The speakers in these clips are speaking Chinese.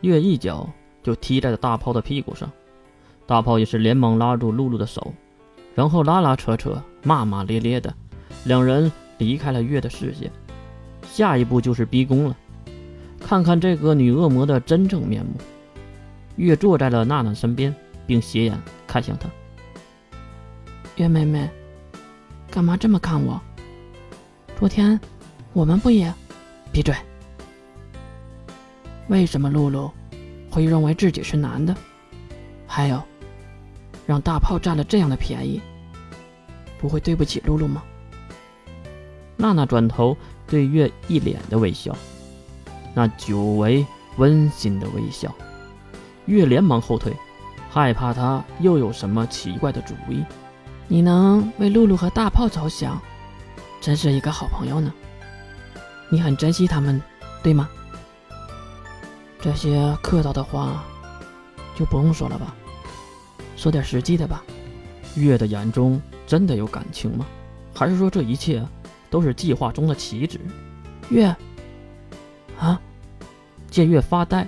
月一脚就踢在了大炮的屁股上，大炮也是连忙拉住露露的手，然后拉拉扯扯、骂骂咧咧的，两人离开了月的视线。下一步就是逼宫了，看看这个女恶魔的真正面目。月坐在了娜娜身边，并斜眼看向她。月妹妹，干嘛这么看我？昨天我们不也……闭嘴！为什么露露会认为自己是男的？还有，让大炮占了这样的便宜，不会对不起露露吗？娜娜转头对月一脸的微笑，那久违温馨的微笑。月连忙后退，害怕他又有什么奇怪的主意。你能为露露和大炮着想，真是一个好朋友呢。你很珍惜他们，对吗？这些客套的话就不用说了吧，说点实际的吧。月的眼中真的有感情吗？还是说这一切都是计划中的棋子？月，啊！见月发呆。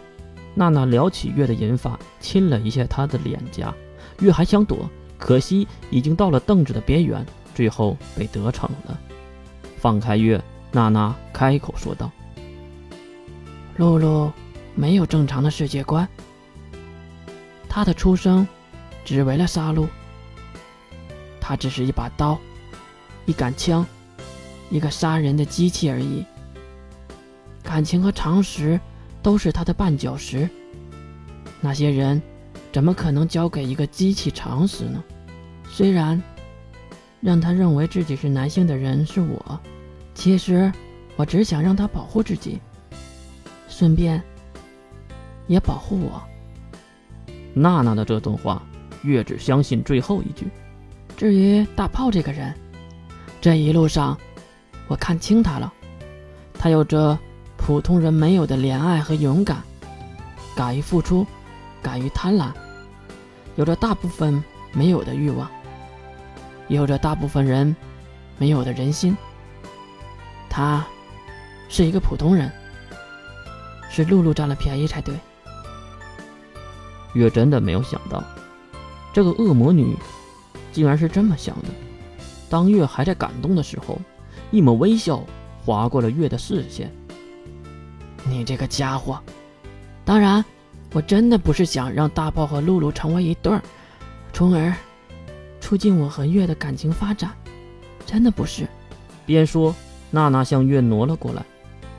娜娜撩起月的银发，亲了一下他的脸颊。月还想躲，可惜已经到了凳子的边缘，最后被得逞了。放开月，娜娜开口说道：“露露没有正常的世界观，她的出生只为了杀戮。她只是一把刀，一杆枪，一个杀人的机器而已。感情和常识。”都是他的绊脚石。那些人怎么可能交给一个机器常识呢？虽然让他认为自己是男性的人是我，其实我只想让他保护自己，顺便也保护我。娜娜的这段话，月只相信最后一句。至于大炮这个人，这一路上我看清他了，他有着。普通人没有的怜爱和勇敢，敢于付出，敢于贪婪，有着大部分没有的欲望，有着大部分人没有的人心。他是一个普通人，是露露占了便宜才对。月真的没有想到，这个恶魔女竟然是这么想的。当月还在感动的时候，一抹微笑划过了月的视线。你这个家伙！当然，我真的不是想让大炮和露露成为一对儿，从而促进我和月的感情发展。真的不是。边说，娜娜向月挪了过来，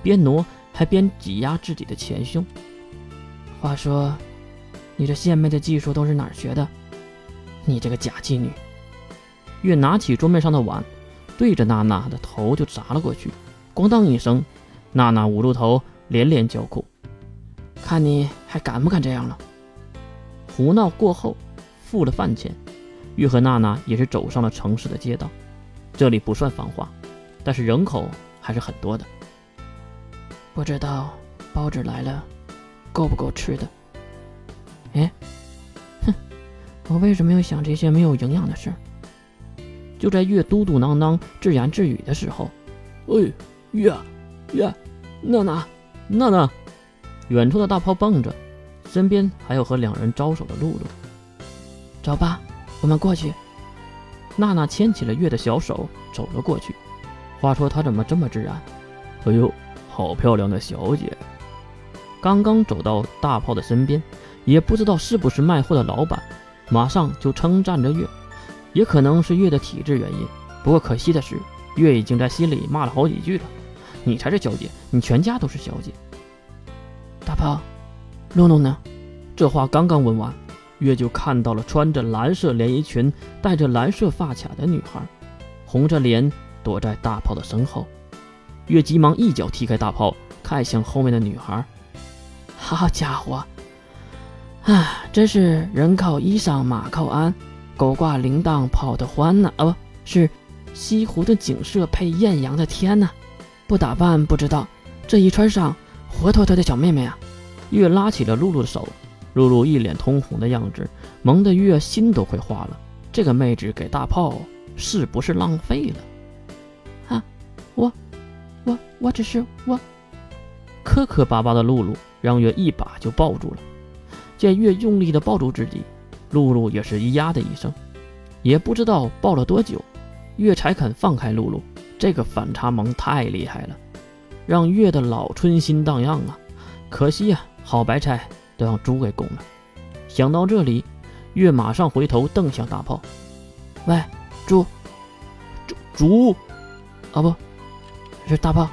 边挪还边挤压自己的前胸。话说，你这献媚的技术都是哪儿学的？你这个假妓女！月拿起桌面上的碗，对着娜娜的头就砸了过去。咣当一声，娜娜捂住头。连连叫苦，看你还敢不敢这样了？胡闹过后，付了饭钱，玉和娜娜也是走上了城市的街道。这里不算繁华，但是人口还是很多的。不知道包子来了，够不够吃的？哎，哼，我为什么要想这些没有营养的事儿？就在月嘟嘟囔囔自言自语的时候，哎，月，月，娜娜。娜娜，远处的大炮蹦着，身边还有和两人招手的露露。走吧，我们过去。娜娜牵起了月的小手，走了过去。话说她怎么这么自然？哎呦，好漂亮的小姐！刚刚走到大炮的身边，也不知道是不是卖货的老板，马上就称赞着月，也可能是月的体质原因。不过可惜的是，月已经在心里骂了好几句了。你才是小姐，你全家都是小姐。大炮，露露呢？这话刚刚问完，月就看到了穿着蓝色连衣裙、戴着蓝色发卡的女孩，红着脸躲在大炮的身后。月急忙一脚踢开大炮，看向后面的女孩。好家伙，啊，真是人靠衣裳马靠鞍，狗挂铃铛跑得欢呐！啊，不是西湖的景色配艳阳的天呐！不打扮不知道，这一穿上，活脱脱的小妹妹啊！月拉起了露露的手，露露一脸通红的样子，萌的月心都快化了。这个妹纸给大炮是不是浪费了？啊，我，我，我只是我，磕磕巴巴的露露让月一把就抱住了。见月用力的抱住自己，露露也是呀的一声，也不知道抱了多久，月才肯放开露露。这个反差萌太厉害了，让月的老春心荡漾啊！可惜呀，好白菜都让猪给拱了。想到这里，月马上回头瞪向大炮：“喂，猪，猪猪，啊不，是大炮，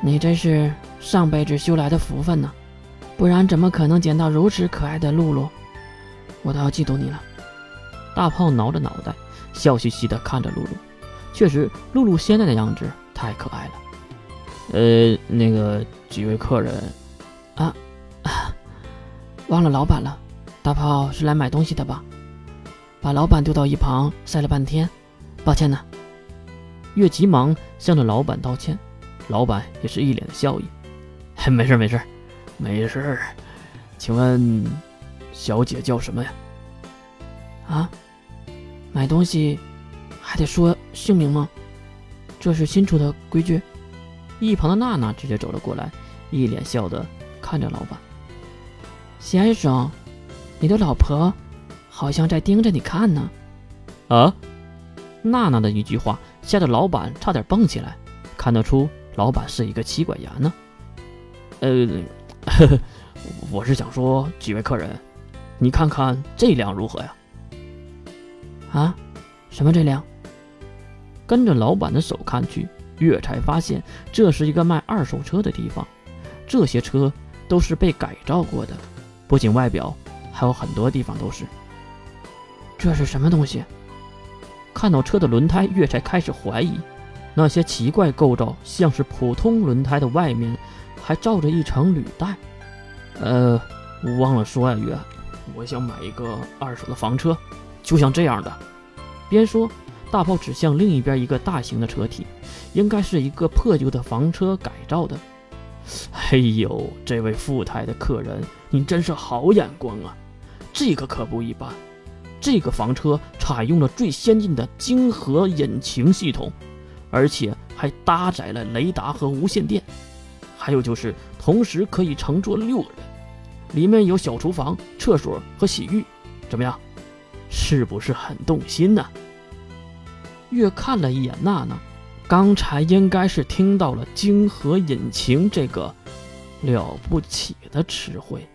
你真是上辈子修来的福分呢，不然怎么可能捡到如此可爱的露露？我都要嫉妒你了。”大炮挠着脑袋，笑嘻嘻地看着露露。确实，露露现在的样子太可爱了。呃，那个几位客人，啊，忘了老板了。大炮是来买东西的吧？把老板丢到一旁晒了半天，抱歉呢。月急忙向着老板道歉，老板也是一脸的笑意。没事没事没事儿，请问小姐叫什么呀？啊，买东西。还得说姓名吗？这是新出的规矩。一旁的娜娜直接走了过来，一脸笑的看着老板。先生，你的老婆好像在盯着你看呢。啊！娜娜的一句话吓得老板差点蹦起来。看得出老板是一个妻管严呢。呃，呵 呵我是想说，几位客人，你看看这辆如何呀？啊？什么这辆？跟着老板的手看去，月才发现这是一个卖二手车的地方。这些车都是被改造过的，不仅外表，还有很多地方都是。这是什么东西？看到车的轮胎，月才开始怀疑，那些奇怪构造像是普通轮胎的外面还罩着一层履带。呃，我忘了说呀，月，我想买一个二手的房车，就像这样的。边说。大炮指向另一边一个大型的车体，应该是一个破旧的房车改造的。哎呦，这位富态的客人，你真是好眼光啊！这个可不一般，这个房车采用了最先进的晶核引擎系统，而且还搭载了雷达和无线电，还有就是同时可以乘坐六个人，里面有小厨房、厕所和洗浴，怎么样？是不是很动心呢？月看了一眼娜娜，刚才应该是听到了“晶核引擎”这个了不起的词汇。